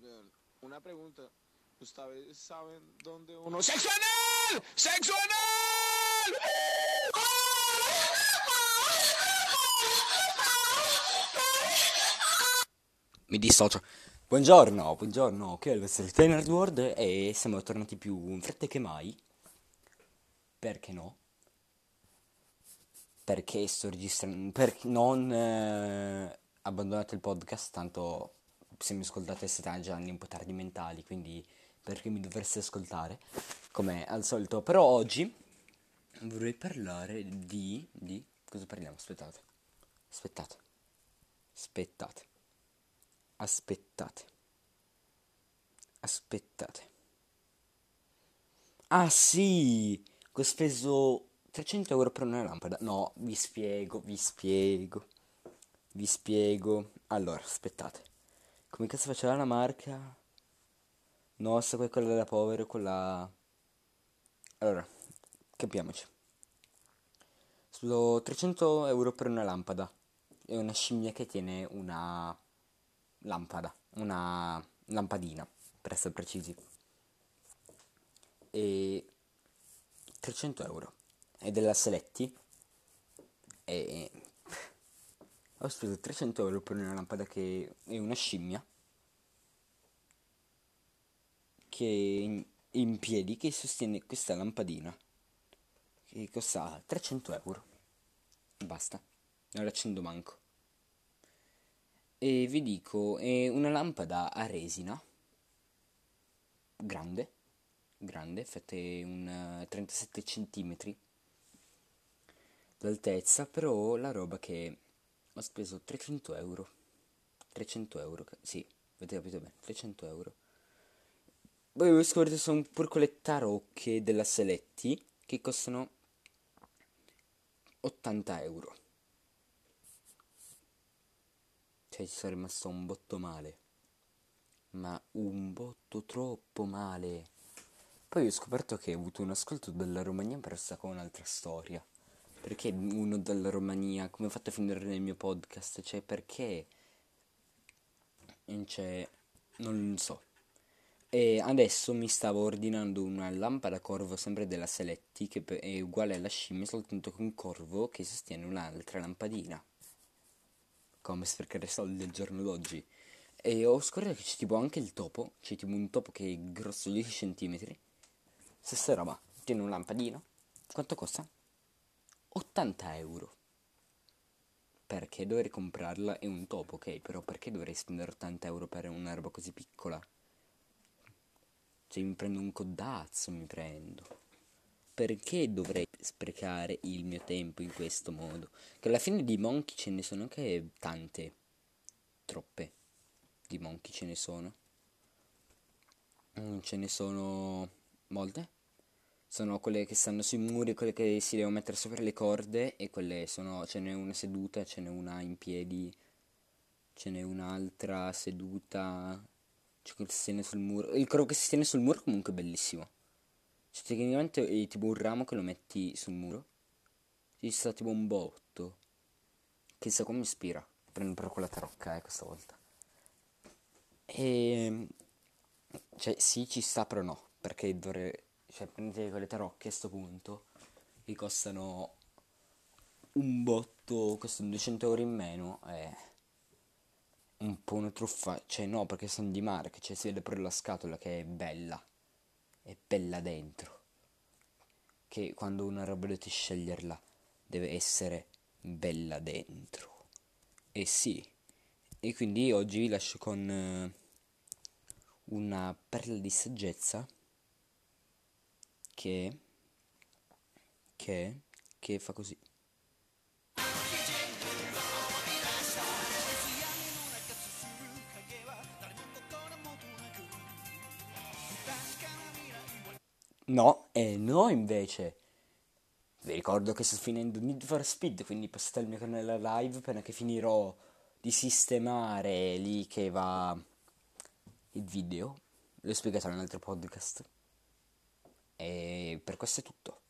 vean, una pregunta. ¿Ustedes saben dónde uno... ¡Sexo anal! ¡Sexo anal! Mi dissocio. Buongiorno, buongiorno, qui è il vostro Trainer World e siamo tornati più in fretta che mai. Perché no? Perché sto registrando... Perché non eh, abbandonate il podcast, tanto se mi ascoltate siete già anni un po' tardi mentali, quindi perché mi dovreste ascoltare, come al solito. Però oggi vorrei parlare di... di... Cosa parliamo? Aspettate. Aspettate. Aspettate. Aspettate. Aspettate. Ah sì! Ho speso 300 euro per una lampada. No, vi spiego, vi spiego. Vi spiego. Allora, aspettate. Come cazzo faceva la marca? No, se quella della povero, quella... Allora, capiamoci. Speso 300 euro per una lampada. È una scimmia che tiene una lampada, una lampadina, per essere precisi. E 300 euro. È della Seletti. E ho speso 300 euro per una lampada che è una scimmia. Che in, in piedi che sostiene questa lampadina. Che costa 300 euro. Basta. Non l'accendo manco. E vi dico, è una lampada a resina, grande, grande, fate un 37 cm d'altezza, però la roba che ho speso 300 euro, 300 euro, sì, avete capito bene, 300 euro. Poi ho scoperto sono pure quelle tarocche della Seletti che costano 80 euro. Cioè ci sono rimasto un botto male. Ma un botto troppo male. Poi ho scoperto che ho avuto un ascolto dalla Romania per con un'altra storia. Perché uno dalla Romania, come ho fatto a finire nel mio podcast? Cioè perché... Cioè, non so. E adesso mi stavo ordinando una lampada corvo sempre della Seletti che è uguale alla scimmia soltanto con corvo che sostiene un'altra lampadina come sprecare soldi al giorno d'oggi. E ho scoperto che c'è tipo anche il topo, c'è tipo un topo che è grosso 10 cm. Stessa roba, tiene un lampadino. Quanto costa? 80 euro. Perché dovrei comprarla? È un topo, ok, però perché dovrei spendere 80 euro per una roba così piccola? Cioè mi prendo un codazzo, mi prendo perché dovrei sprecare il mio tempo in questo modo? Che alla fine di monkey ce ne sono anche tante, troppe di monkey ce ne sono. Mm, ce ne sono molte. Sono quelle che stanno sui muri, quelle che si devono mettere sopra le corde e quelle sono, ce n'è una seduta, ce n'è una in piedi, ce n'è un'altra seduta, c'è quello che si tiene sul muro. Il crow che si tiene sul muro comunque è bellissimo. Cioè, tecnicamente è tipo un ramo che lo metti sul muro. Ci sta tipo un botto. Chissà come ispira. Prendo però quella tarocca, eh, questa volta. E... Cioè, sì, ci sta, però no. Perché dovrei... Cioè, prendete quelle tarocche a sto punto. Che costano un botto, costano 200 euro in meno. È un po' una truffa. Cioè, no, perché sono di marca. Cioè, si vede pure la scatola che è bella è bella dentro. Che quando una roba dovete sceglierla deve essere bella dentro. E sì. E quindi oggi vi lascio con eh, una perla di saggezza che che che fa così. No, e no invece. Vi ricordo che sto finendo Need for Speed, quindi passate al mio canale live appena che finirò di sistemare lì che va il video. L'ho spiegato in un altro podcast. E per questo è tutto.